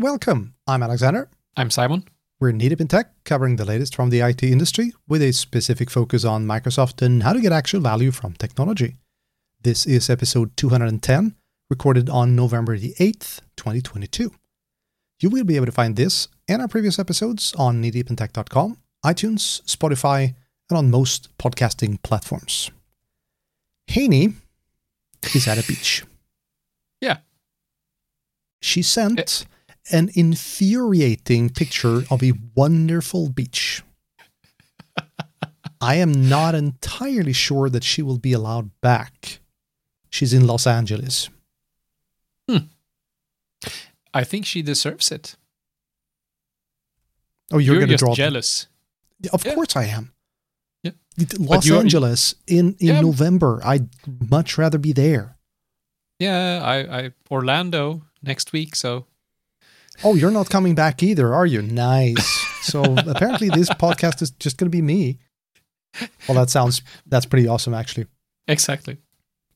And welcome. I'm Alexander. I'm Simon. We're Knee Deep in Tech, covering the latest from the IT industry with a specific focus on Microsoft and how to get actual value from technology. This is episode 210, recorded on November the 8th, 2022. You will be able to find this and our previous episodes on kneedeepintech.com, iTunes, Spotify, and on most podcasting platforms. Heini is at a beach. Yeah. She sent an infuriating picture of a wonderful beach. I am not entirely sure that she will be allowed back. She's in Los Angeles. Hmm. I think she deserves it. Oh, you're, You're, going to draw. jealous. Of Yeah. course I am. Yeah. Los Angeles in, in Yeah. November. I'd much rather be there. Yeah, I, I Orlando next week, so Oh, you're not coming back either, are you? Nice. So apparently this podcast is just going to be me. Well, that sounds that's pretty awesome, actually. exactly.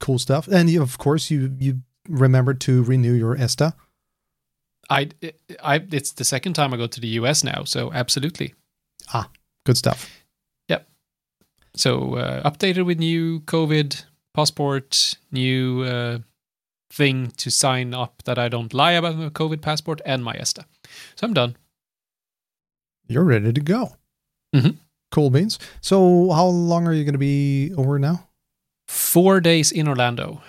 Cool stuff. And you, of course, you you remembered to renew your ESTA. I, I, it's the second time I go to the US now, so absolutely. Ah, good stuff. Yep. So uh, updated with new COVID passport, new uh, thing to sign up that I don't lie about my COVID passport and my ESTA. So I'm done. You're ready to go. Mhm. Cool beans. So, how long are you going to be over now? Four days in Orlando.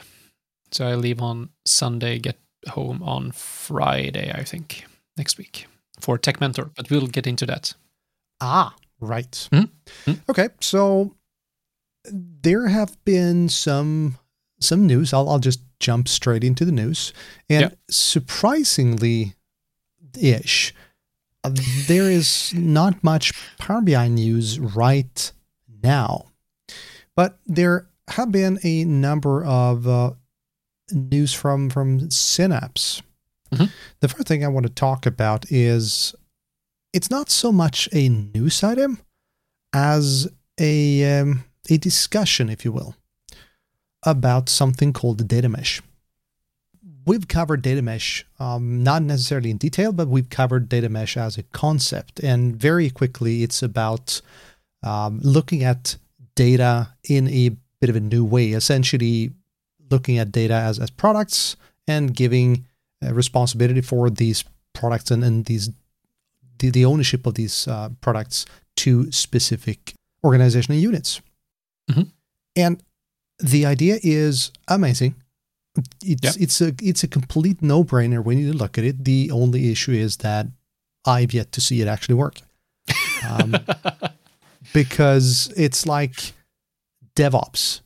So I leave on Sunday, get home on Friday, I think, next week for Tech Mentor. But we'll get into that. Ah, right. Mhm. Mhm. Okay, so there have been some some news. I'll I'll just jump straight into the news, and Yeah. surprisingly, ish, uh, there is not much Power BI news right now, but there have been a number of uh, news from from Synapse. Mhm. The first thing I want to talk about is it's not so much a news item as a um, a discussion, if you will, about something called the data mesh. We've covered data mesh, um, not necessarily in detail, but we've covered data mesh as a concept. And very quickly, it's about um, looking at data in a bit of a new way, essentially looking at data as, as products and giving uh, responsibility for these products and, and these the, the ownership of these uh, products to specific organizational units. Mhm. And the idea is amazing. It's Yep. it's a it's a complete no brainer when you look at it. The only issue is that I've yet to see it actually work. Um, because it's like DevOps.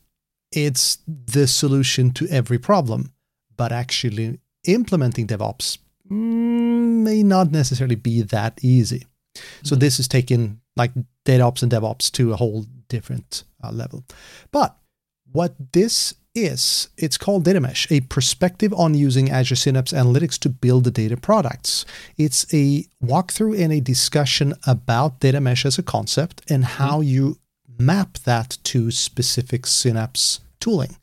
It's the solution to every problem, but actually implementing DevOps mm, may not necessarily be that easy. So Mhm. this is taking like DataOps and DevOps to a whole different uh, level. But what this is, it's called Data Mesh, a perspective on using Azure Synapse Analytics to build the data products. It's a walkthrough and a discussion about Data Mesh as a concept and mm-hmm. how you map that to specific Synapse tooling,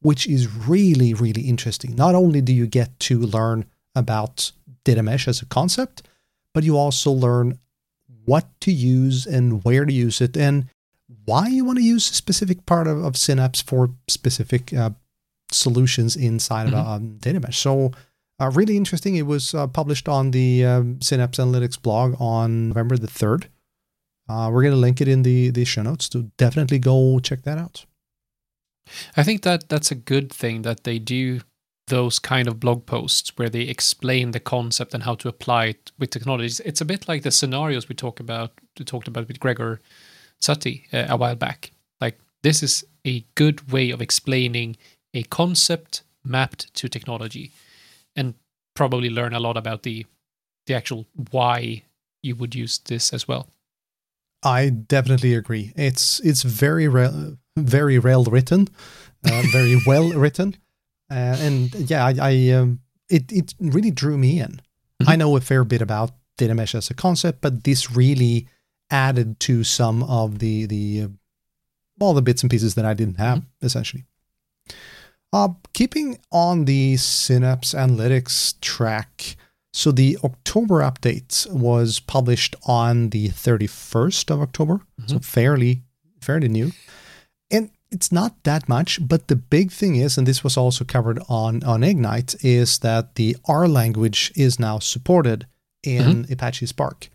which is really, really interesting. Not only do you get to learn about Data Mesh as a concept, but you also learn what to use and where to use it and why you want to use a specific part of, of Synapse for specific uh, solutions inside of a um, data mesh. So, uh, really interesting. It was uh, published on the um, Synapse Analytics blog on November the 3rd. Uh, we're going to link it in the, the show notes, to definitely go check that out. I think that that's a good thing that they do those kind of blog posts where they explain the concept and how to apply it with technologies. It's a bit like the scenarios we talk about we talked about with Gregor Suttie uh, a while back. Like this is a good way of explaining a concept mapped to technology and probably learn a lot about the the actual why you would use this as well. I definitely agree. It's it's very re- very well written, uh, very well written, uh, and yeah, I, I um, it it really drew me in. I know a fair bit about data mesh as a concept, but this really added to some of the the uh, all the bits and pieces that I didn't have essentially. Uh, keeping on the Synapse Analytics track, So the October update was published on the 31st of October, so fairly fairly new. And it's not that much, but the big thing is, and this was also covered on, on Ignite, is that the R language is now supported in Apache Spark.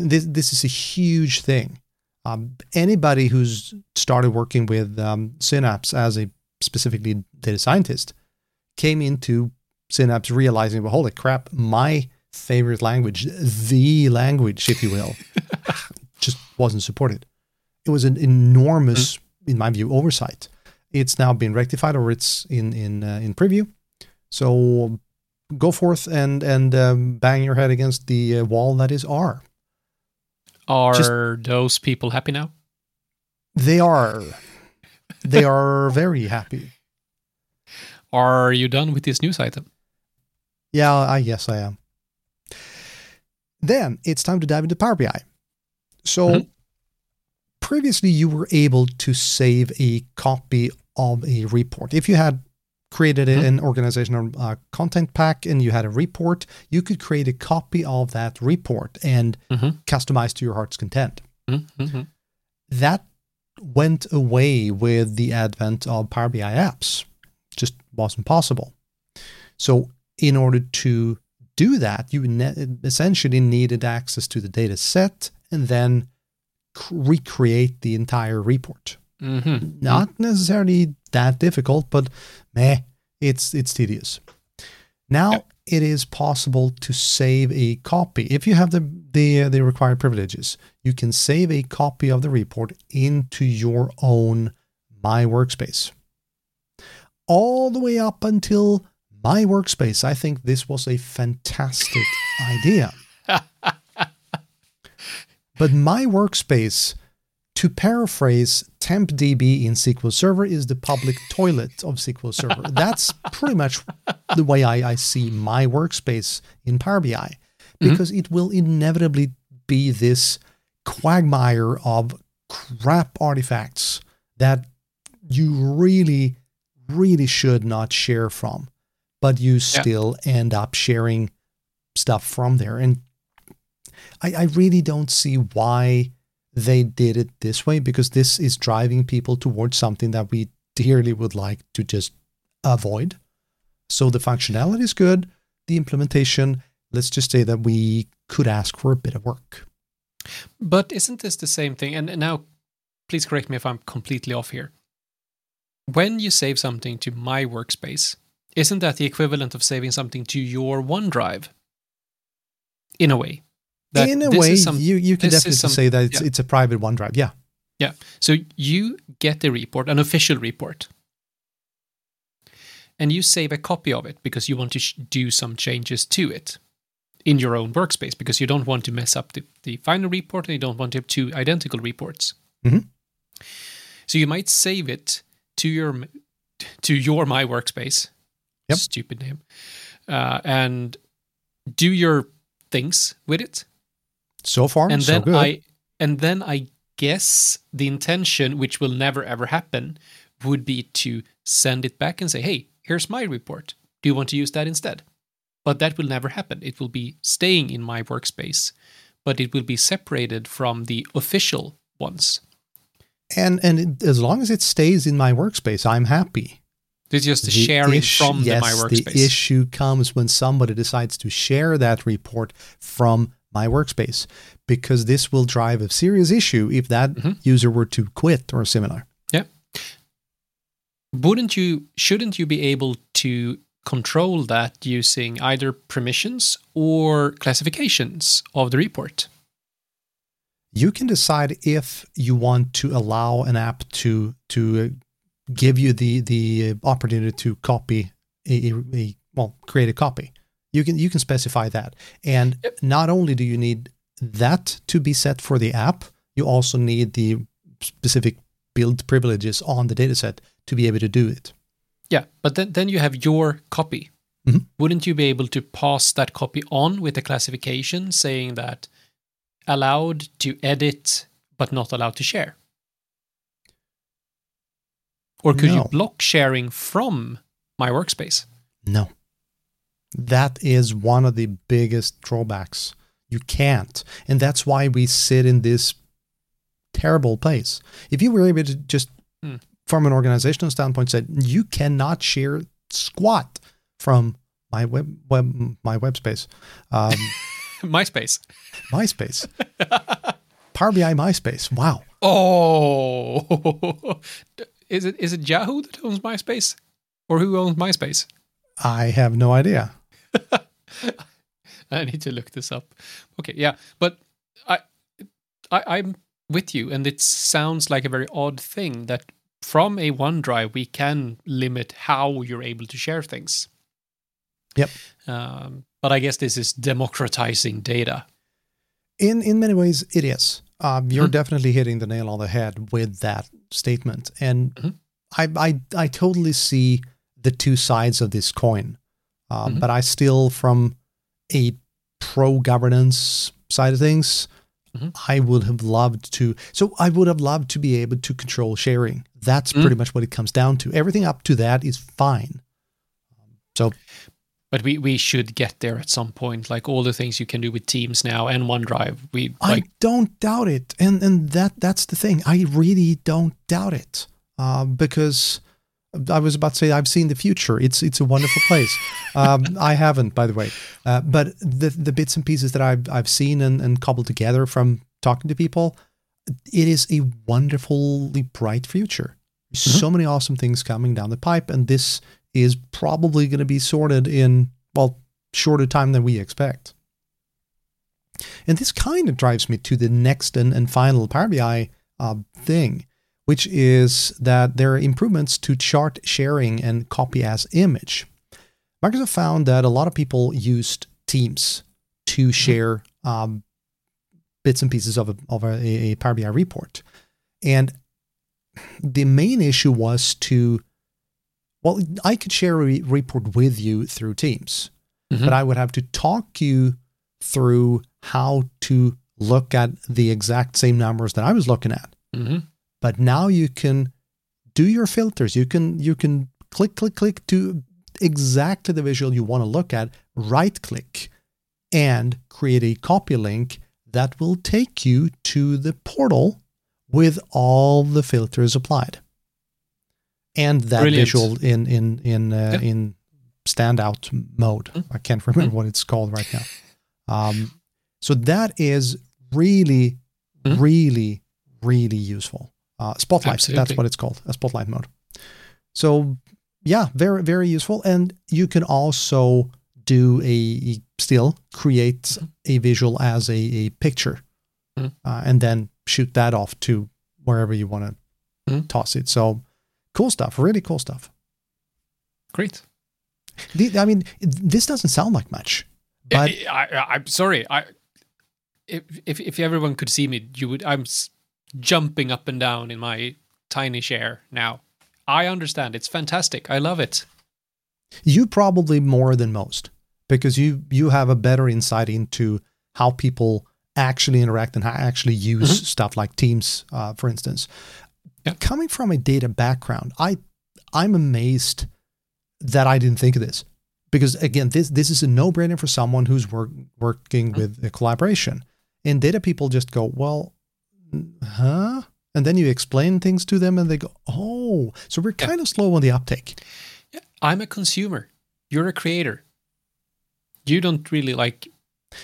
And this, this is a huge thing. Um, anybody who's started working with um, Synapse as a specifically data scientist came into Synapse realizing, well, holy crap, my favorite language, the language, if you will, just wasn't supported. It was an enormous, in my view, oversight. It's now been rectified, or it's in in uh, in preview. So go forth and and um, bang your head against the uh, wall that is R. Are Just- those people happy now? They are, they are very happy. Are you done with this news item? Yeah, I yes I am. Then it's time to dive into Power BI. So Mhm. previously you were able to save a copy of a report. If you had created Mhm. an organizational uh, content pack and you had a report, you could create a copy of that report and Mhm. customize to your heart's content. Mm-hmm. That went away with the advent of Power BI apps. Just wasn't possible. So, in order to do that, you ne- essentially needed access to the data set and then c- recreate the entire report. Mm-hmm. Not necessarily that difficult, but meh, it's it's tedious. Now Yep. it is possible to save a copy if you have the the uh, the required privileges. You can save a copy of the report into your own My Workspace. All the way up until My Workspace, I think this was a fantastic idea. But My Workspace, to paraphrase TempDB in SQL Server, is the public toilet of SQL Server. That's pretty much the way I, I see My Workspace in Power BI, mm-hmm. because it will inevitably be this quagmire of crap artifacts that you really, really should not share from, but you still end up sharing stuff from there. And I, I really don't see why they did it this way because this is driving people towards something that we dearly would like to just avoid. So the functionality is good. The implementation, let's just say that we could ask for a bit of work. But isn't this the same thing? And now, please correct me if I'm completely off here. When you save something to my workspace, isn't that the equivalent of saving something to your OneDrive? In a way. That In a way, some- you, you can definitely some- say that it's, yeah. it's a private OneDrive. Yeah. Yeah. So you get the report, an official report, and you save a copy of it because you want to sh- do some changes to it in your own workspace because you don't want to mess up the, the final report and you don't want to have two identical reports. Mhm. So you might save it to your to your my workspace. Yep. Stupid name. Uh, and do your things with it So far, and so then good. I and then I guess the intention, which will never ever happen, would be to send it back and say, "Hey, here's my report. Do you want to use that instead?" But that will never happen. It will be staying in my workspace, but it will be separated from the official ones. and and as long as it stays in my workspace, I'm happy. It's just The sharing issue- from yes, the my workspace. The issue comes when somebody decides to share that report from my workspace, because this will drive a serious issue if that Mhm. user were to quit or similar. Yeah. Wouldn't you shouldn't you be able to control that using either permissions or classifications of the report? You can decide if you want to allow an app to to uh, give you the the opportunity to copy a, a well create a copy. You can you can specify that, and Yep. not only do you need that to be set for the app, you also need the specific build privileges on the dataset to be able to do it. Yeah, but then then you have your copy. Mhm. Wouldn't you be able to pass that copy on with a classification saying that allowed to edit but not allowed to share? Or could No. you block sharing from my workspace? No, That is one of the biggest drawbacks. You can't. And that's why we sit in this terrible place. If you were able to just, Hmm. from an organizational standpoint, said you cannot share squat from my web, web my web space, um, MySpace. MySpace, Power BI MySpace. Wow. Oh, is it is it Yahoo that owns MySpace, or who owns MySpace? I have no idea. I need to look this up. Okay, yeah, but I, I I'm with you, and it sounds like a very odd thing that from a OneDrive we can limit how you're able to share things. Yep. Um, but I guess this is democratizing data. In in many ways, it is. Um, you're Mhm. definitely hitting the nail on the head with that statement, and Mhm. I, I I totally see the two sides of this coin. Um, Mhm. But I still, from a pro governance side of things, Mhm. I would have loved to. So I would have loved to be able to control sharing. That's Mm. pretty much what it comes down to. Everything up to that is fine. So But we, we should get there at some point, like all the things you can do with Teams now and OneDrive. We like I don't doubt it, and and that that's the thing. I really don't doubt it, uh, because I was about to say I've seen the future. It's it's a wonderful place. um, I haven't, by the way, uh, but the the bits and pieces that I've I've seen and, and cobbled together from talking to people, it is a wonderfully bright future. So many awesome things coming down the pipe, and this is probably going to be sorted in well shorter time than we expect. And this kind of drives me to the next and, and final Power BI uh, thing, which is that there are improvements to chart sharing and copy as image. Microsoft found that a lot of people used Teams to share um, bits and pieces of a, of a, a Power BI report. And the main issue was to, well, I could share a report with you through Teams, Mhm. but I would have to talk you through how to look at the exact same numbers that I was looking at. Mhm. But now you can do your filters. You can you can click click click to exactly the visual you want to look at. Right click and create a copy link that will take you to the portal with all the filters applied. And that Brilliant. visual in in in uh, Yeah. in standout mode. Mm. I can't remember Mm. what it's called right now. Um, so that is really, Mhm. really, really useful. Uh, spotlight, that's what it's called, a spotlight mode. So yeah, very, very useful. And you can also do a still create Mhm. a visual as a, a picture Mhm. uh, and then shoot that off to wherever you want to Mhm. toss it. So cool stuff, really cool stuff. Great. The, I mean, this doesn't sound like much, but I, I, I'm sorry. I if, if if everyone could see me, you would. I'm jumping up and down in my tiny chair now. I understand. It's fantastic. I love it. you probably more than most because you you have a better insight into how people actually interact and how actually use Mhm. stuff like Teams, uh, for instance. Yeah. Coming from a data background, I I'm amazed that I didn't think of this because again, this this is a no brainer for someone who's work, working Mhm. with a collaboration. And data people just go, well, huh? And then you explain things to them, and they go, oh. So we're Yeah. kind of slow on the uptake. Yeah, I'm a consumer. You're a creator. You don't really like.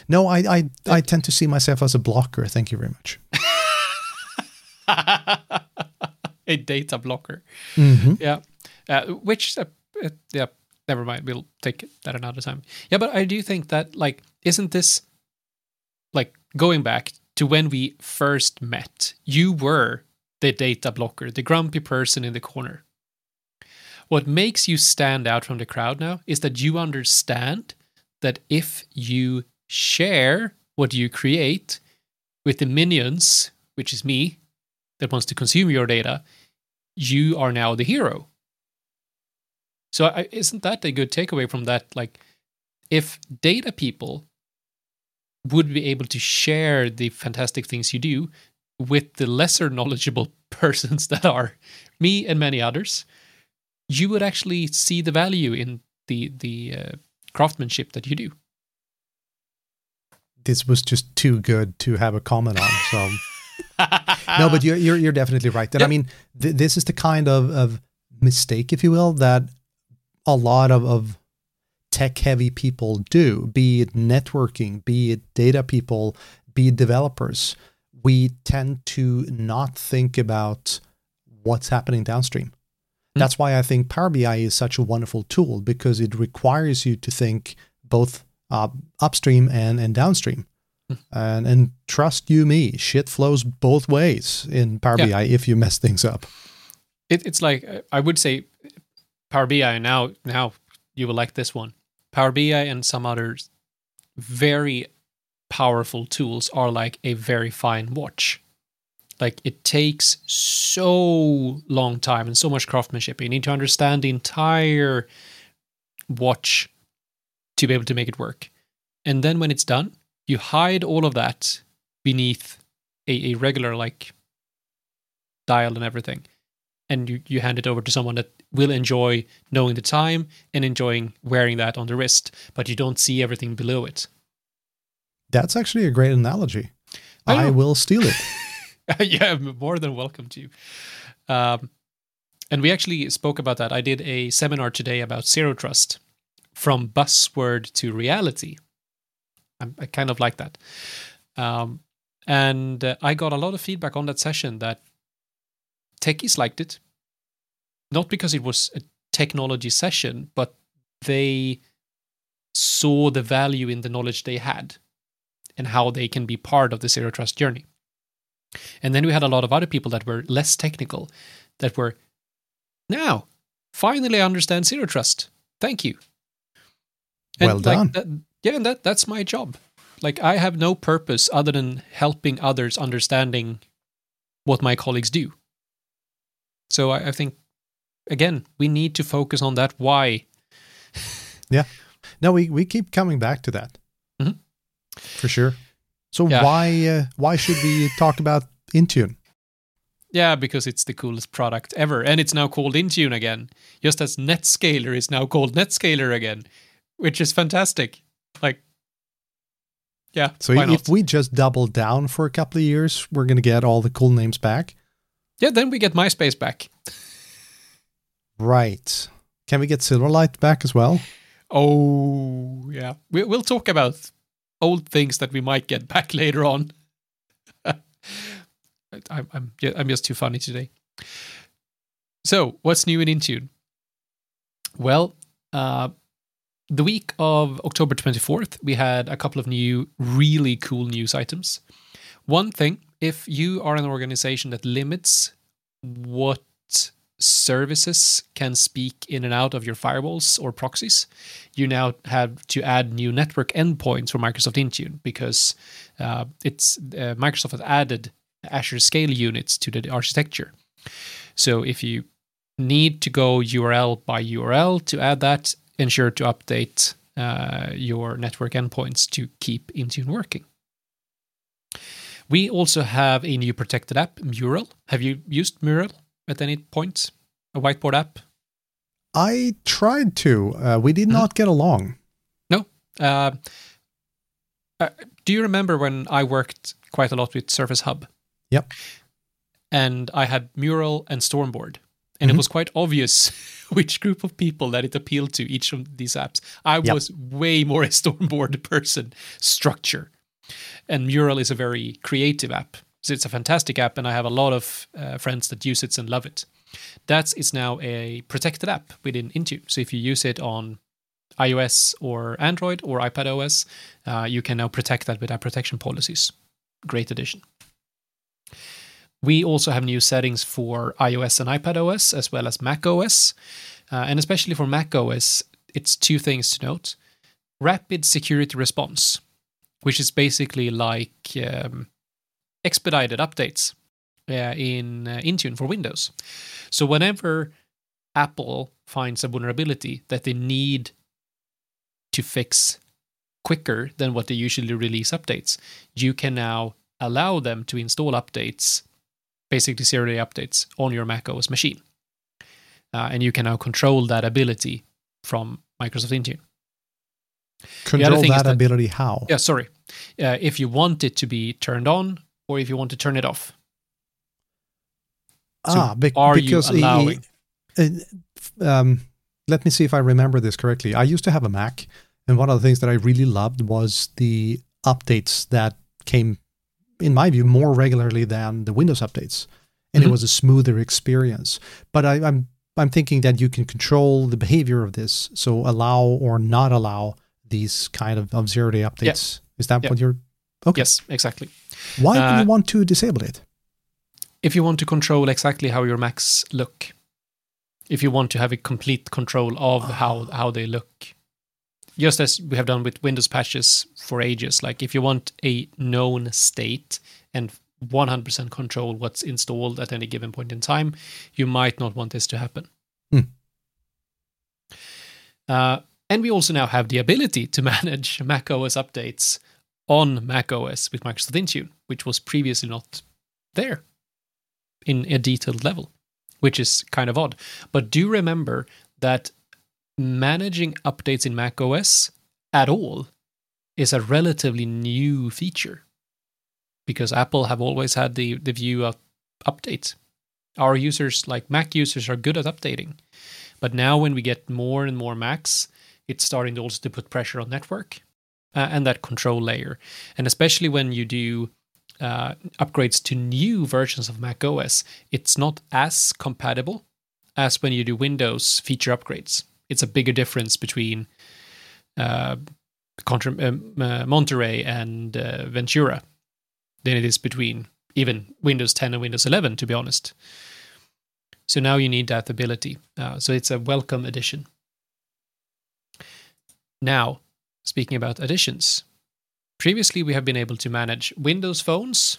No, I, I, I tend to see myself as a blocker. Thank you very much. a data blocker. Mm-hmm. Yeah, uh, which uh, uh, yeah, never mind. We'll take that another time. Yeah, but I do think that like, isn't this like going back to when we first met? You were the data blocker, the grumpy person in the corner. What makes you stand out from the crowd now is that you understand that if you share what you create with the minions, which is me, that wants to consume your data, you are now the hero. So isn't that a good takeaway from that? Like, if data people would be able to share the fantastic things you do with the lesser knowledgeable persons that are me and many others, you would actually see the value in the the uh, craftsmanship that you do. This was just too good to have a comment on. So no, but you're you're, you're definitely right. And I mean, th- this is the kind of, of mistake, if you will, that a lot of, of tech heavy people do, be it networking, be it data people, be it developers. We tend to not think about what's happening downstream. Mm. That's why I think Power BI is such a wonderful tool because it requires you to think both uh, upstream and, and downstream. Mm. And, and trust you me, shit flows both ways in Power yeah. BI if you mess things up. It, it's like I would say Power BI now now you will like this one. Power BI and some other very powerful tools are like a very fine watch. Like it takes so long time and so much craftsmanship. You need to understand the entire watch to be able to make it work. And then when it's done, you hide all of that beneath a, a regular like dial and everything. And you, you hand it over to someone that will enjoy knowing the time and enjoying wearing that on the wrist, but you don't see everything below it. That's actually a great analogy. I, I will steal it. yeah, more than welcome to. Um, and we actually spoke about that. I did a seminar today about zero trust from buzzword to reality. I, I kind of like that. Um, and uh, I got a lot of feedback on that session that techies liked it. Not because it was a technology session, but they saw the value in the knowledge they had and how they can be part of the zero trust journey. And then we had a lot of other people that were less technical that were now finally I understand zero trust. Thank you. And well done. Like that, yeah, and that that's my job. Like I have no purpose other than helping others understanding what my colleagues do. So I, I think again, we need to focus on that why. yeah. No, we, we keep coming back to that. Mm-hmm. For sure. So yeah. why uh, why should we talk about Intune? Yeah, because it's the coolest product ever, and it's now called Intune again, just as Netscaler is now called Netscaler again, which is fantastic. Like, yeah. So if we just double down for a couple of years, we're gonna get all the cool names back. Yeah, then we get MySpace back. Right. Can we get Silverlight back as well? Oh yeah, we, will talk about old things that we might get back later on. I'm I'm I'm just too funny today. So, what's new in Intune? Well, uh, the week of October 24th, we had a couple of new, really cool news items. One thing, if you are an organization that limits what services can speak in and out of your firewalls or proxies, you now have to add new network endpoints for Microsoft Intune because uh, it's uh, Microsoft has added Azure Scale units to the architecture. So if you need to go URL by URL to add that, ensure to update uh, your network endpoints to keep Intune working. We also have a new protected app, Mural. Have you used Mural? At any point? A whiteboard app? I tried to. Uh, we did mm-hmm. not get along. No. Uh, uh, do you remember when I worked quite a lot with Surface Hub? Yep. And I had Mural and Stormboard. And mm-hmm. it was quite obvious which group of people that it appealed to each of these apps. I yep. was way more a Stormboard person, structure. And Mural is a very creative app. So it's a fantastic app, and I have a lot of uh, friends that use it and love it. That is it's now a protected app within Intune. So if you use it on iOS or Android or iPad OS, uh, you can now protect that with our protection policies. Great addition. We also have new settings for iOS and iPad OS as well as Mac OS. Uh, and especially for Mac OS, it's two things to note rapid security response, which is basically like um, expedited updates uh, in uh, Intune for Windows. So whenever Apple finds a vulnerability that they need to fix quicker than what they usually release updates, you can now allow them to install updates, basically zero day updates, on your Mac OS machine. Uh, and you can now control that ability from Microsoft Intune. Control that, that- ability how? Yeah, sorry. Uh, if you want it to be turned on or if you want to turn it off. So ah, bec- are you because i- allowing? uh, um, let me see if I remember this correctly. I used to have a Mac, and one of the things that I really loved was the updates that came, in my view, more regularly than the Windows updates, and Mhm. it was a smoother experience. But I, I'm I'm thinking that you can control the behavior of this, so allow or not allow these kind of, of zero day updates. Is that Yeah. what you're? Okay. Yes, exactly. Why do Uh, you want to disable it? if you want to control exactly how your Macs look, if you want to have a complete control of how how they look, just as we have done with Windows patches for ages. Like if you want a known state and 100% control what's installed at any given point in time, you might not want this to happen. Hmm. Uh, and we also now have the ability to manage Mac OS updates on Mac OS with Microsoft Intune, which was previously not there in a detailed level, which is kind of odd. But do remember that managing updates in Mac OS at all is a relatively new feature because Apple have always had the, the view of updates. Our users, like Mac users, are good at updating. But now, when we get more and more Macs, it's starting to also to put pressure on network uh, and that control layer. And especially when you do uh, upgrades to new versions of Mac OS, it's not as compatible as when you do Windows feature upgrades. It's a bigger difference between uh, Contra- um, uh, Monterey and uh, Ventura than it is between even Windows 10 and Windows 11, to be honest. So now you need that ability. Uh, so it's a welcome addition. Now, speaking about additions, previously we have been able to manage Windows phones,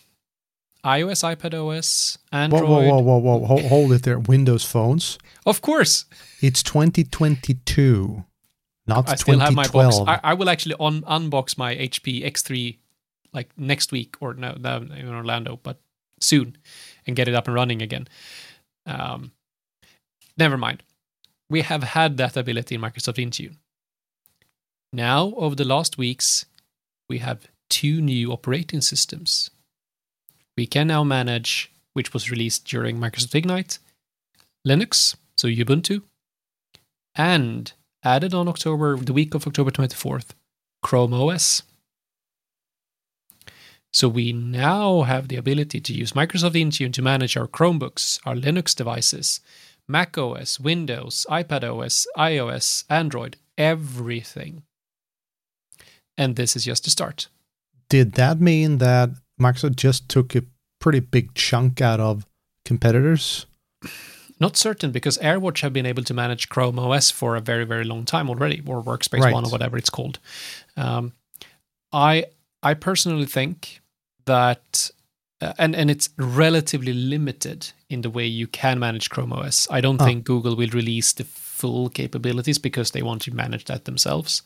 iOS, iPad OS, Whoa, Android. whoa, whoa, whoa, whoa! Hold, hold it there. Windows phones. Of course, It's 2022, not I still have my box. I, I will actually on, unbox my HP X3 like next week or no, no in Orlando, but soon, and get it up and running again. Um, never mind. We have had that ability in Microsoft Intune. Now, over the last weeks, we have two new operating systems. We can now manage, which was released during Microsoft Ignite, Linux, so Ubuntu, and added on October, the week of October 24th, Chrome OS. So we now have the ability to use Microsoft Intune to manage our Chromebooks, our Linux devices, Mac OS, Windows, iPad OS, iOS, Android, everything. And this is just a start. Did that mean that Microsoft just took a pretty big chunk out of competitors? Not certain because AirWatch have been able to manage Chrome OS for a very, very long time already, or Workspace Right. One, or whatever it's called. Um, I I personally think that, uh, and and it's relatively limited in the way you can manage Chrome OS. I don't Ah. think Google will release the full capabilities because they want to manage that themselves.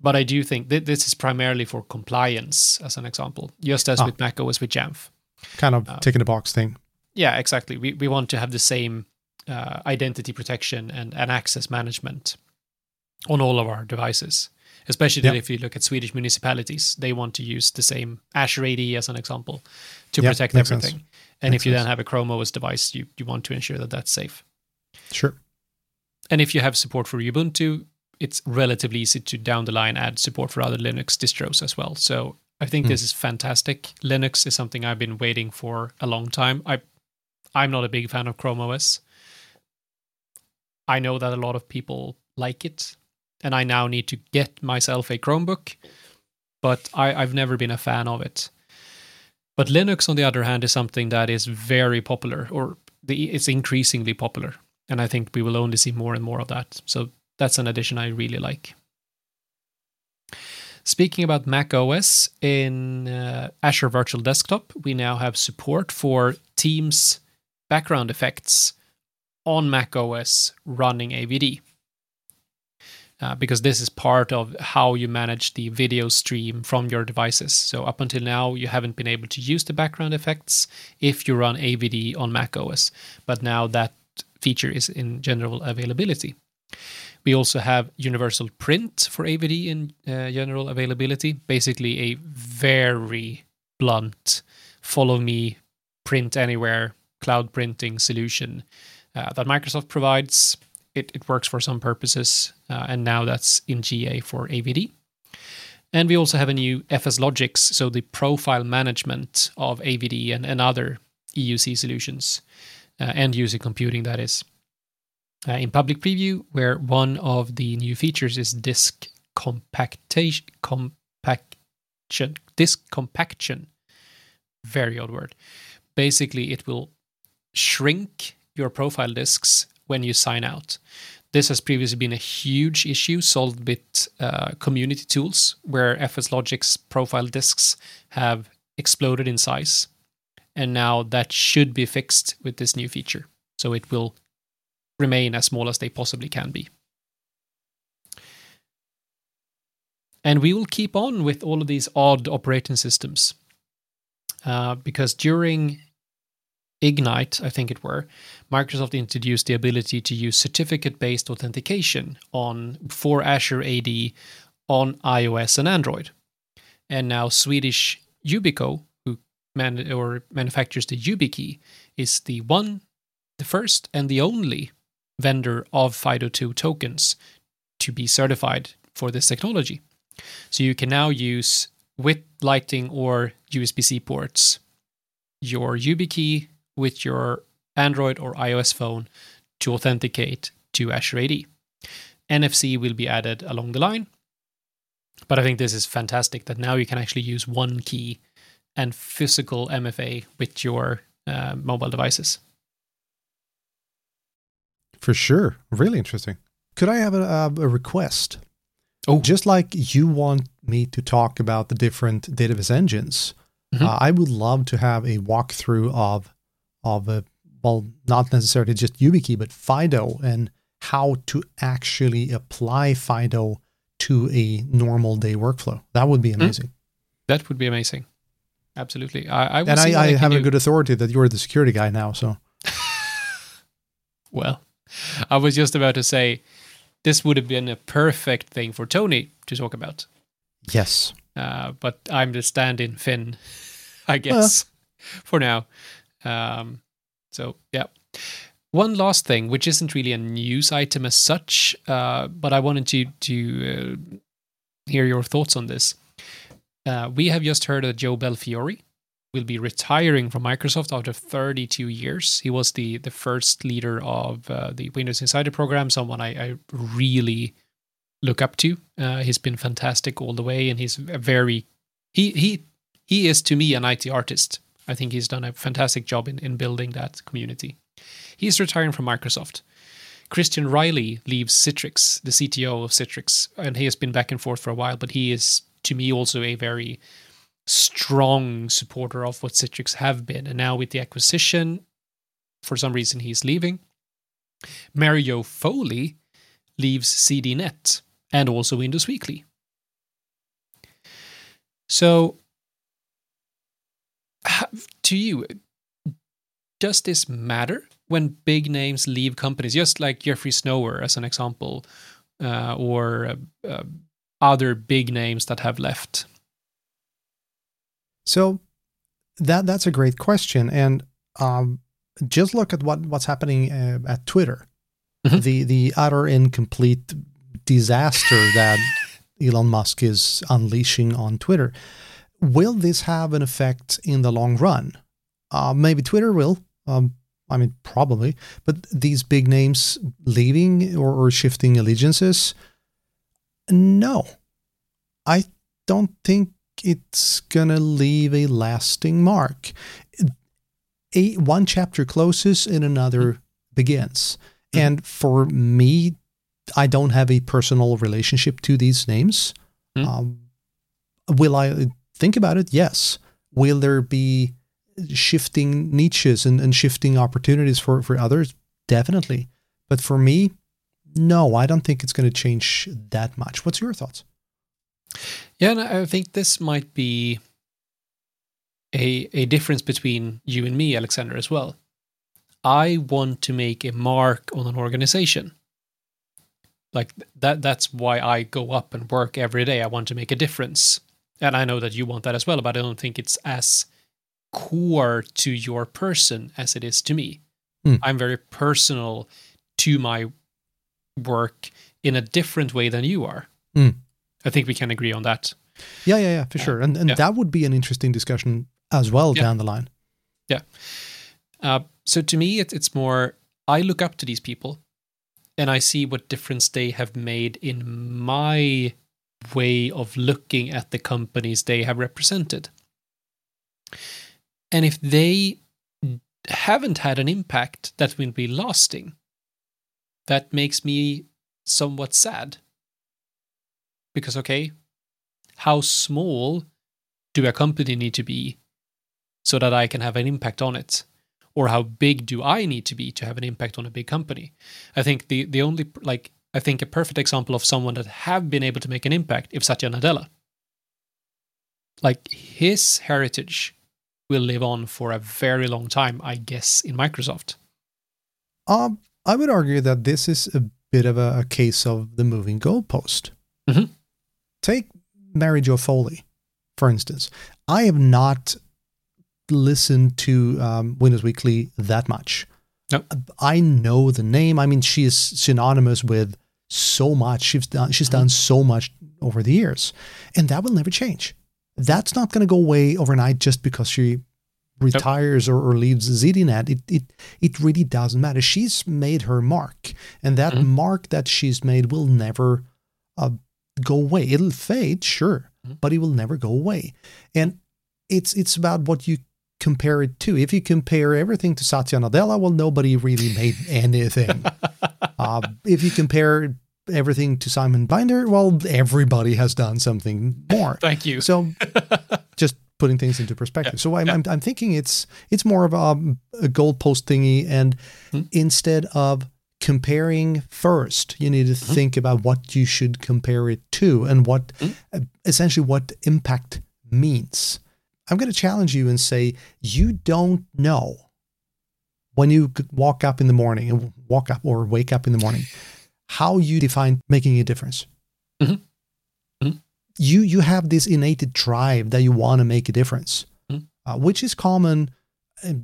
But I do think that this is primarily for compliance, as an example, just as Ah. with Mac OS with Jamf. Kind of Uh, ticking the box thing. Yeah, exactly. We we want to have the same uh, identity protection and, and access management on all of our devices. Especially Yep. if you look at Swedish municipalities, they want to use the same Azure AD as an example to Yep, protect makes sense. everything. And Makes if you sense. then have a Chrome OS device, you, you want to ensure that that's safe. Sure. And if you have support for Ubuntu, it's relatively easy to down the line add support for other Linux distros as well. So I think Hmm. this is fantastic. Linux is something I've been waiting for a long time. I I'm not a big fan of Chrome OS. I know that a lot of people like it, and I now need to get myself a Chromebook, but I, I've never been a fan of it. But Linux, on the other hand, is something that is very popular, or the, it's increasingly popular, and I think we will only see more and more of that. So that's an addition I really like. Speaking about Mac OS in uh, Azure Virtual Desktop, we now have support for Teams background effects on Mac OS running AVD. Uh, because this is part of how you manage the video stream from your devices. So, up until now, you haven't been able to use the background effects if you run AVD on Mac OS. But now that feature is in general availability. We also have universal print for AVD in uh, general availability, basically a very blunt follow me, print anywhere cloud printing solution uh, that Microsoft provides. It, it, works for some purposes, uh, and now that's in GA for AVD. And we also have a new FSLogix, so the profile management of AVD and, and other EUC solutions, uh, end user computing, that is. Uh, in public preview, where one of the new features is disk compactation, compaction, disk compaction. Very odd word. Basically, it will shrink your profile disks when you sign out. This has previously been a huge issue solved with uh, community tools where FSLogix profile disks have exploded in size. And now that should be fixed with this new feature. So it will remain as small as they possibly can be. And we will keep on with all of these odd operating systems. Uh, because during Ignite, I think it were, Microsoft introduced the ability to use certificate-based authentication on for Azure AD on iOS and Android. And now Swedish Yubico, who man or manufactures the YubiKey, is the one, the first, and the only vendor of FIDO2 tokens to be certified for this technology. So you can now use with Lightning or USB C ports your YubiKey with your Android or iOS phone to authenticate to Azure AD. NFC will be added along the line. But I think this is fantastic that now you can actually use one key and physical MFA with your uh, mobile devices. For sure. Really interesting. Could I have a, a request? Oh. Just like you want me to talk about the different database engines, mm-hmm. uh, I would love to have a walkthrough of of a well, not necessarily just YubiKey, but Fido and how to actually apply Fido to a normal day workflow. That would be hmm? amazing. Mm. That would be amazing. Absolutely. I, I and I, I have a good authority that you're the security guy now. So, well, I was just about to say this would have been a perfect thing for Tony to talk about. Yes. Uh, but I'm the stand-in Finn, I guess, for now. Um, so yeah. One last thing, which isn't really a news item as such, uh, but I wanted to to uh, hear your thoughts on this. Uh, we have just heard that Joe Belfiore will be retiring from Microsoft after 32 years. He was the the first leader of uh, the Windows Insider program, someone I, I really look up to. Uh, he's been fantastic all the way, and he's a very he he he is to me an IT artist. I think he's done a fantastic job in, in building that community. He's retiring from Microsoft. Christian Reilly leaves Citrix, the CTO of Citrix, and he has been back and forth for a while, but he is, to me, also a very strong supporter of what Citrix have been. And now with the acquisition, for some reason, he's leaving. Mary Jo Foley leaves ZDNet and also Windows Weekly. So to you, does this matter when big names leave companies, just like Jeffrey Snover as an example, uh, or uh, uh, other big names that have left? So that that's a great question, and um, just look at what what's happening uh, at Twitter, mm-hmm. the the utter incomplete disaster that Elon Musk is unleashing on Twitter. Will this have an effect in the long run? Uh, maybe Twitter will. Um, I mean, probably. But these big names leaving or, or shifting allegiances, no. I don't think it's gonna leave a lasting mark. A one chapter closes and another mm-hmm. begins. Mm-hmm. And for me, I don't have a personal relationship to these names. Mm-hmm. Um, will I think about it, yes. Will there be shifting niches and, and shifting opportunities for, for others? Definitely. But for me, no, I don't think it's going to change that much. What's your thoughts? Yeah, and I think this might be a a difference between you and me, Alexander, as well. I want to make a mark on an organization. Like that that's why I go up and work every day. I want to make a difference. And I know that you want that as well, but I don't think it's as core to your person as it is to me. Mm. I'm very personal to my work in a different way than you are. Mm. I think we can agree on that. Yeah, yeah, yeah, for sure. And and yeah. that would be an interesting discussion as well Yeah. down the line. Yeah. Uh, so to me, it, it's more I look up to these people and I see what difference they have made in my way of looking at the companies they have represented. And if they haven't had an impact that will be lasting, that makes me somewhat sad. Because, okay, how small do a company need to be so that I can have an impact on it? Or how big do I need to be to have an impact on a big company? I think the, the only, like, I think a perfect example of someone that have been able to make an impact is Satya Nadella. Like, his heritage will live on for a very long time, I guess, in Microsoft. Um, I would argue that this is a bit of a, a case of the moving goalpost. Mhm. Take Mary Jo Foley, for instance. I have not listened to um, Windows Weekly that much. No. I know the name. I mean, she is synonymous with so much. She's done. She's done so much over the years, and that will never change. That's not going to go away overnight just because she retires or, or leaves ZDNet. It it it really doesn't matter. She's made her mark, and that Mhm. mark that she's made will never uh, go away. It'll fade, sure, Mhm. but it will never go away. And it's it's about what you compare it to. If you compare everything to Satya Nadella, well, nobody really made anything. uh, if you compare everything to Simon Binder, well, everybody has done something more. Thank you. So just putting things into perspective. So I'm, yeah. I'm, I'm thinking it's it's more of a, a goalpost thingy, and Hmm. instead of comparing first, you need to Hmm. think about what you should compare it to and what Hmm. uh, essentially what impact means. I'm going to challenge you and say you don't know when you walk up in the morning and walk up or wake up in the morning how you define making a difference. Mhm. Mhm. You you have this innate drive that you want to make a difference, Mhm. uh, which is common uh,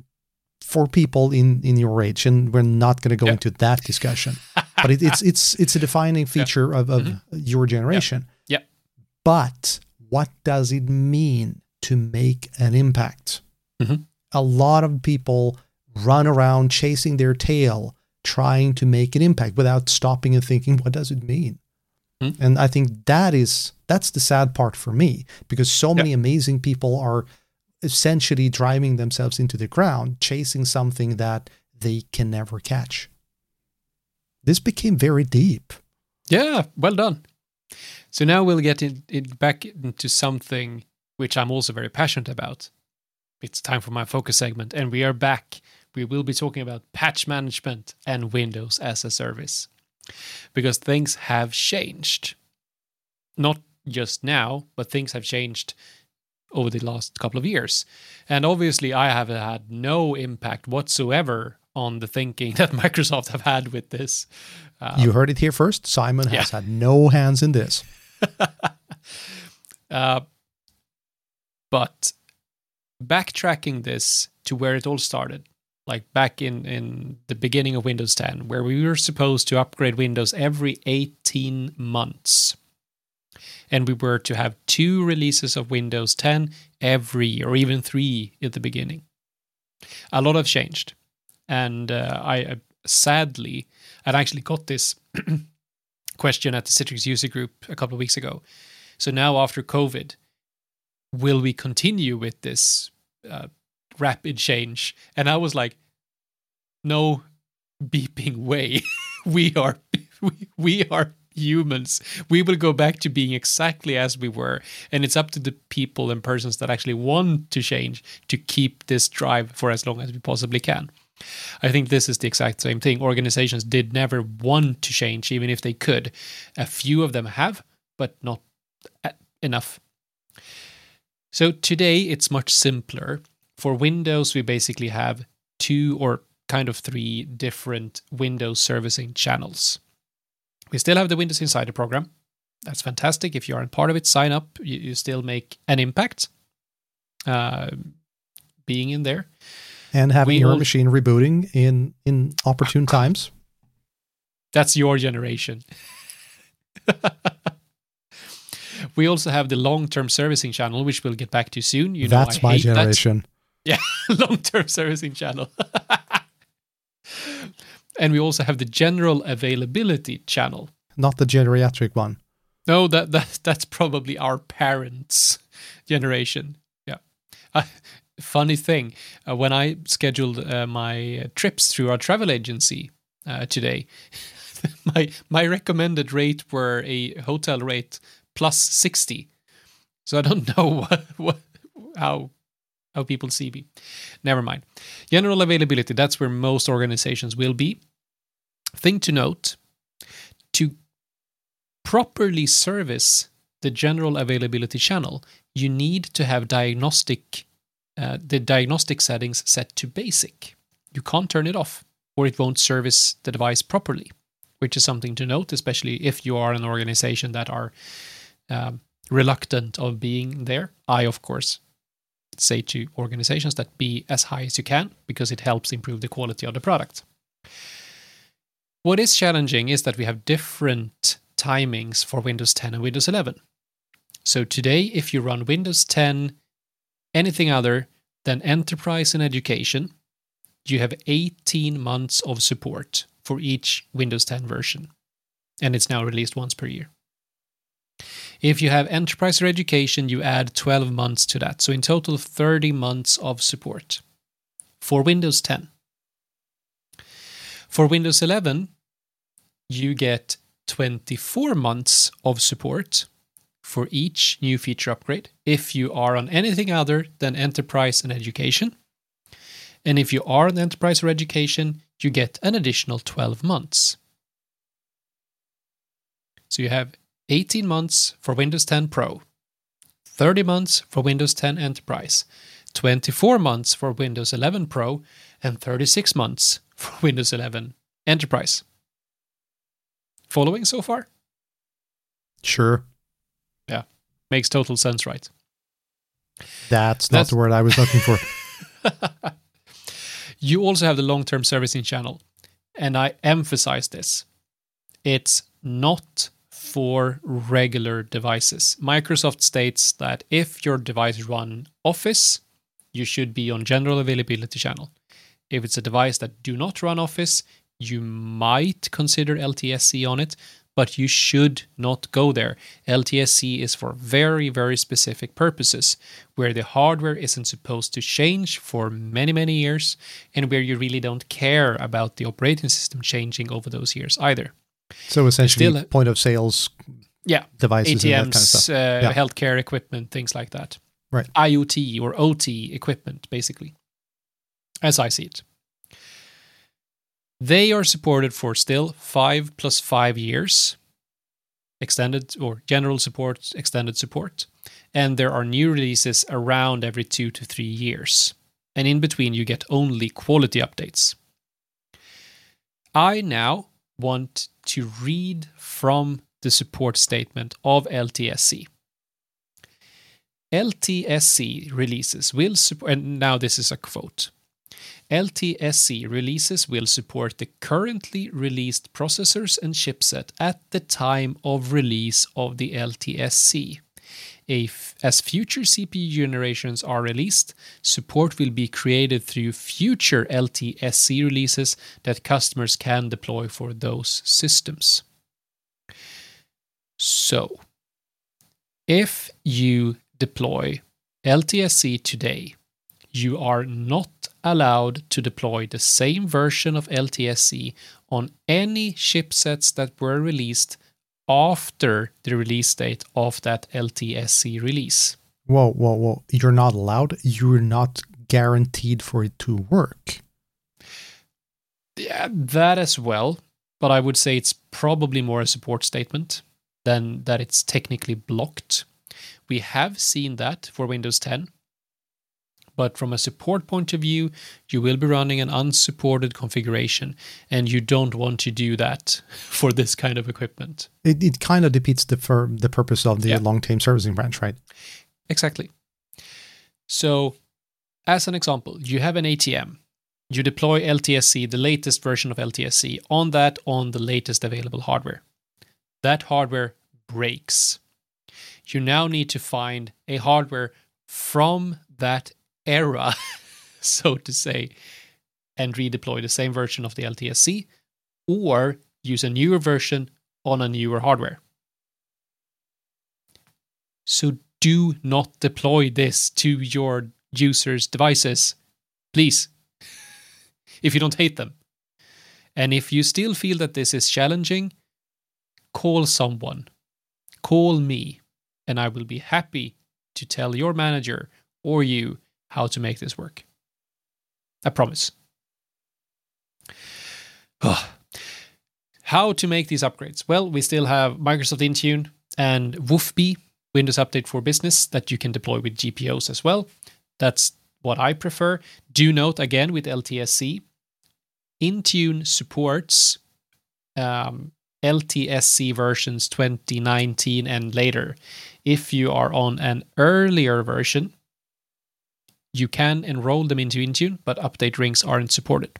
for people in in your age, and we're not going to go Yeah. into that discussion. but it, it's it's it's a defining feature of, of your generation. Mm-hmm. Yeah. But what does it mean to make an impact? Mhm. A lot of people run around chasing their tail, trying to make an impact without stopping and thinking, what does it mean? Mhm. And I think that is that's the sad part for me because so many amazing people are essentially driving themselves into the ground, chasing something that they can never catch. This became very deep. Yeah, well done. So now we'll get in, it back into something which I'm also very passionate about. It's time for my focus segment, and we are back. We will be talking about patch management and Windows as a service because things have changed. Not just now, but things have changed over the last couple of years. And obviously, I have had no impact whatsoever on the thinking that Microsoft have had with this. Uh, you heard it here first. Simon has had no hands in this. Uh, but backtracking this to where it all started, like back in, in the beginning of Windows 10, where we were supposed to upgrade Windows every 18 months. And we were to have two releases of Windows 10 every year, or even three at the beginning. A lot have changed. And uh, I I- sadly, I'd actually got this question at the Citrix user group a couple of weeks ago. So now after COVID, will we continue with this uh, rapid change? And I was like, no beeping way. we are we, we are humans. We will go back to being exactly as we were. And it's up to the people and persons that actually want to change to keep this drive for as long as we possibly can. I think this is the exact same thing. Organizations did never want to change, even if they could. A few of them have, but not enough. So today it's much simpler. For Windows, we basically have two or kind of three different Windows servicing channels. We still have the Windows Insider program. That's fantastic. If you aren't part of it, sign up. You, you still make an impact uh, being in there. And having We your machine rebooting in in opportune times. That's your generation. we also have the long-term servicing channel, which we'll get back to soon. You know, That's I my hate that. generation. Yeah, long-term servicing channel. And we also have the general availability channel. Not the geriatric one. No, that that that's probably our parents' generation. Yeah. Uh, funny thing, uh, when I scheduled uh, my trips through our travel agency uh, today, my my recommended rate were a hotel rate plus sixty. So I don't know what, what how how people see me. Never mind. General availability. That's where most organizations will be. Thing to note: to properly service the general availability channel, you need to have diagnostic uh, the diagnostic settings set to basic. You can't turn it off, or it won't service the device properly, which is something to note, especially if you are an organization that are um, reluctant of being there. I, of course, say to organizations that be as high as you can because it helps improve the quality of the product. What is challenging is that we have different timings for Windows 10 and Windows 11. So today, if you run Windows 10, anything other than enterprise and education, you have 18 months of support for each Windows 10 version. And it's now released once per year. If you have enterprise or education, you add 12 months to that. So in total, 30 months of support for Windows 10. For Windows 11, you get 24 months of support for each new feature upgrade if you are on anything other than enterprise and education. And if you are on enterprise or education, you get an additional 12 months. So you have 18 months for Windows 10 Pro, 30 months for Windows 10 Enterprise, 24 months for Windows 11 Pro, and 36 months for Windows 11 Enterprise. Following so far? Sure. Yeah, makes total sense, right? That's not That's- the word I was looking for. You also have the long term servicing channel. And I emphasize this it's not for regular devices. Microsoft states that if your device run Office, you should be on general availability channel. If it's a device that do not run Office, you might consider LTSC on it, but you should not go there. LTSC is for very, very specific purposes, where the hardware isn't supposed to change for many, many years, and where you really don't care about the operating system changing over those years either. So essentially, Still- point of sales Yeah, devices and that kind of ATMs, stuff. uh, Yeah. healthcare equipment, things like that. Right. IoT or OT equipment, basically, as I see it. They are supported for still five plus five years, extended or general support, extended support. And there are new releases around every two to three years. And in between, you get only quality updates. I now want to read from the support statement of LTSC. LTSC releases will support, and now this is a quote. LTSC releases will support the currently released processors and chipset at the time of release of the LTSC. As future CPU generations are released, support will be created through future LTSC releases that customers can deploy for those systems. So, if you deploy LTSC today, you are not allowed to deploy the same version of LTSC on any chipsets that were released after the release date of that LTSC release. Whoa, whoa, whoa. You're not allowed. You're not guaranteed for it to work. Yeah, that as well, but I would say it's probably more a support statement than that it's technically blocked. We have seen that for Windows 10, But from a support point of view, you will be running an unsupported configuration, and you don't want to do that for this kind of equipment. It, it kind of defeats the fir- the purpose of the Yeah. long term servicing branch, right? Exactly. So, as an example, you have an ATM. You deploy LTSC, the latest version of LTSC, on that on the latest available hardware. That hardware breaks. You now need to find a hardware from that era, so to say, and redeploy the same version of the LTSC or use a newer version on a newer hardware. So do not deploy this to your users' devices, please, if you don't hate them. And if you still feel that this is challenging, call someone. Call me, and I will be happy to tell your manager or you how to make this work. I promise. Ugh. How to make these upgrades? Well, we still have Microsoft Intune and WUfB, Windows Update for Business, that you can deploy with GPOs as well. That's what I prefer. Do note again with LTSC, Intune supports um, LTSC versions 2019 and later. If you are on an earlier version, you can enroll them into Intune, but update rings aren't supported.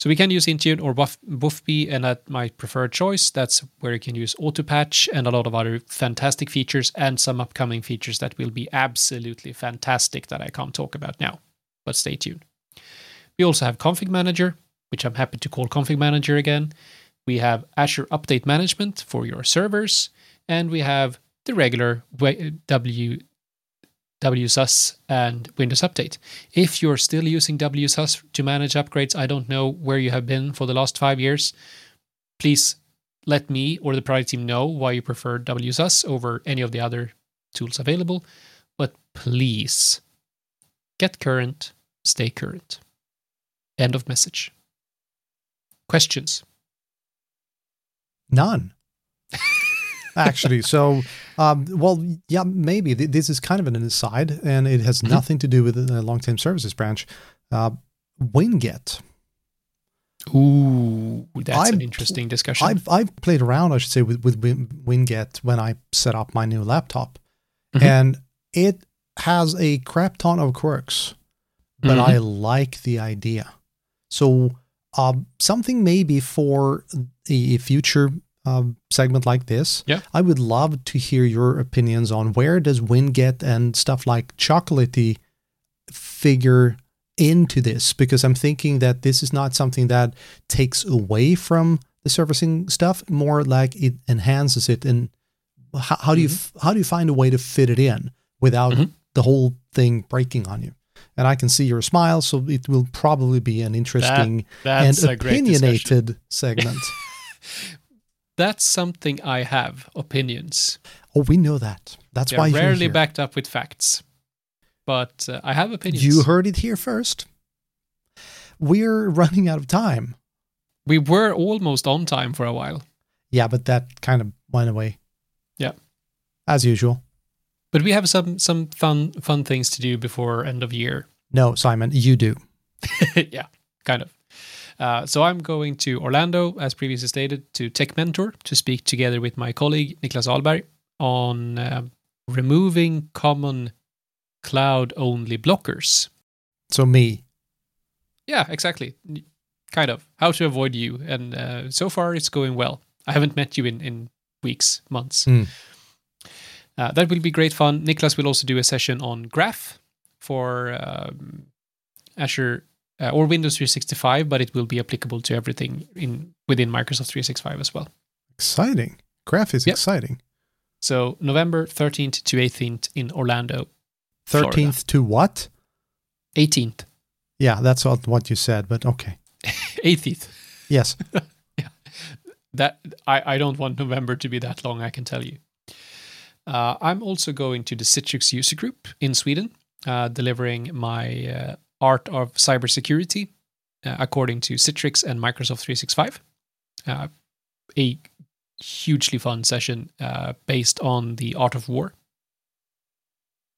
So we can use Intune or Buff- BuffB, and at my preferred choice, that's where you can use AutoPatch and a lot of other fantastic features and some upcoming features that will be absolutely fantastic that I can't talk about now. But stay tuned. We also have Config Manager, which I'm happy to call Config Manager again. We have Azure Update Management for your servers, and we have the regular W WSUS and Windows Update. If you're still using WSUS to manage upgrades, I don't know where you have been for the last five years. Please let me or the product team know why you prefer WSUS over any of the other tools available. But please get current, stay current. End of message. Questions? None. Actually, so um, well, yeah, maybe this is kind of an aside, and it has Mhm. nothing to do with the long-term services branch. Uh, Winget. Ooh, that's an I'm- interesting discussion. I've I've played around, I should say, with with Win- Winget when I set up my new laptop, Mhm. and it has a crap ton of quirks, but Mhm. I like the idea. So, um, something maybe for a future um, segment like this. Yeah. I would love to hear your opinions on where does Winget and stuff like Chocolatey figure into this because I'm thinking that this is not something that takes away from the servicing stuff, more like it enhances it. And how, how do you how do you find a way to fit it in without Mhm. the whole thing breaking on you? And I can see your smile, so it will probably be an interesting That's and a great discussion. opinionated segment. That's something I have opinions. oh, we know that. That's They're why you're rarely here. backed up with facts, but uh, I have opinions. You heard it here first. We're running out of time. we were almost on time for a while, Yeah, but that kind of went away. Yeah. As usual. but we have some some fun fun things to do before end of year. No, Simon, you do. yeah, kind of. Uh, so I'm going to Orlando, as previously stated, to Tech Mentor to speak together with my colleague Niklas Alberg on um, removing common cloud-only blockers. So me. Yeah, exactly. Kind of how to avoid you, and uh, so far it's going well. I haven't met you in in weeks, months. Hmm. Uh, that will be great fun. Niklas will also do a session on Graph for um, Azure uh, or Windows 365, but it will be applicable to everything in within Microsoft 365 as well. Exciting. Graph is Yep. exciting. So November 13th to 18th in Orlando. 13th Florida. to what? 18th, Yeah, that's what you said, but okay. 18th. Yes. that I, I don't want November to be that long, I can tell you. Uh, I'm also going to the Citrix user group in Sweden, uh, delivering my uh, art of cybersecurity uh, according to Citrix and Microsoft 365. Uh, a hugely fun session uh, based on the art of war.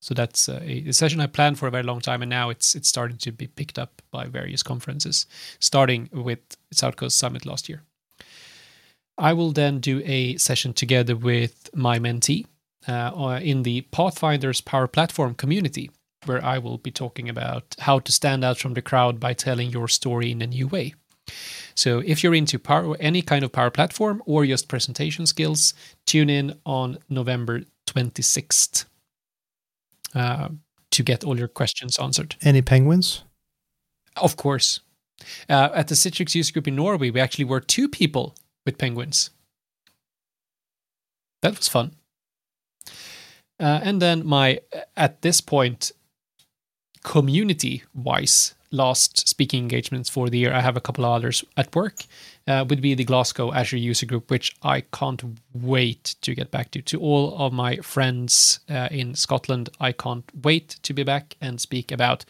So that's uh, a, a session I planned for a very long time, and now it's it's starting to be picked up by various conferences, starting with South Coast Summit last year. I will then do a session together with my mentee uh, in the Pathfinders Power Platform community, where I will be talking about how to stand out from the crowd by telling your story in a new way. So if you're into power, any kind of power platform or just presentation skills, tune in on November 26th uh, to get all your questions answered. Any penguins? Of course. Uh, at the Citrix user group in Norway, we actually were two people with penguins. That was fun. Uh, and then my, at this point, community wise, last speaking engagements for the year, I have a couple of others at work, uh, would be the Glasgow Azure user group, which I can't wait to get back to. To all of my friends uh, in Scotland, I can't wait to be back and speak about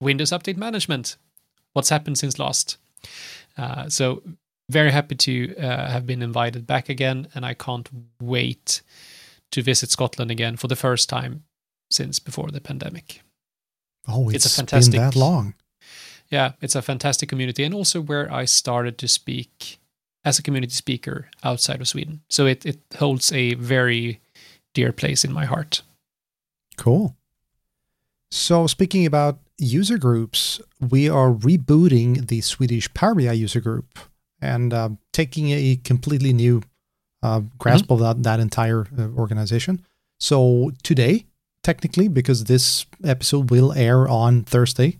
Windows Update Management. What's happened since last? Uh, so, very happy to uh, have been invited back again, and I can't wait to visit Scotland again for the first time since before the pandemic. Oh, it's, it's a fantastic, been that long. Yeah, it's a fantastic community, and also where I started to speak as a community speaker outside of Sweden. So it it holds a very dear place in my heart. Cool. So speaking about user groups, we are rebooting the Swedish Power BI user group and uh, taking a completely new uh, grasp mm-hmm. of that, that entire uh, organization. So today technically, because this episode will air on Thursday.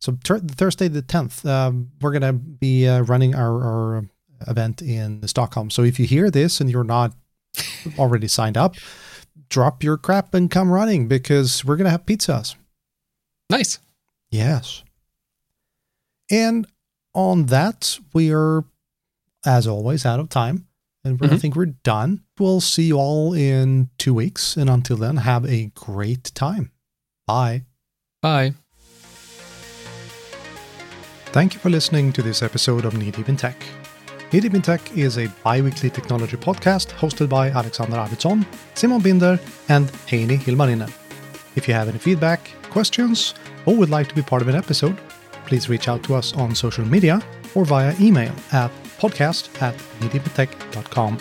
So ter- Thursday the 10th, uh, we're going to be uh, running our, our event in Stockholm. So if you hear this and you're not already signed up, drop your crap and come running because we're going to have pizzas. Nice. Yes. And on that, we are, as always, out of time and mm-hmm. I think we're done. We'll see you all in two weeks. And until then, have a great time. Bye. Bye. Thank you for listening to this episode of Knee Deep in Tech. Knee Deep in Tech is a bi weekly technology podcast hosted by Alexander Arvidsson, Simon Binder, and Heini Ilmarinen. If you have any feedback, questions, or would like to be part of an episode, please reach out to us on social media or via email at podcast at kneedeepintech.com.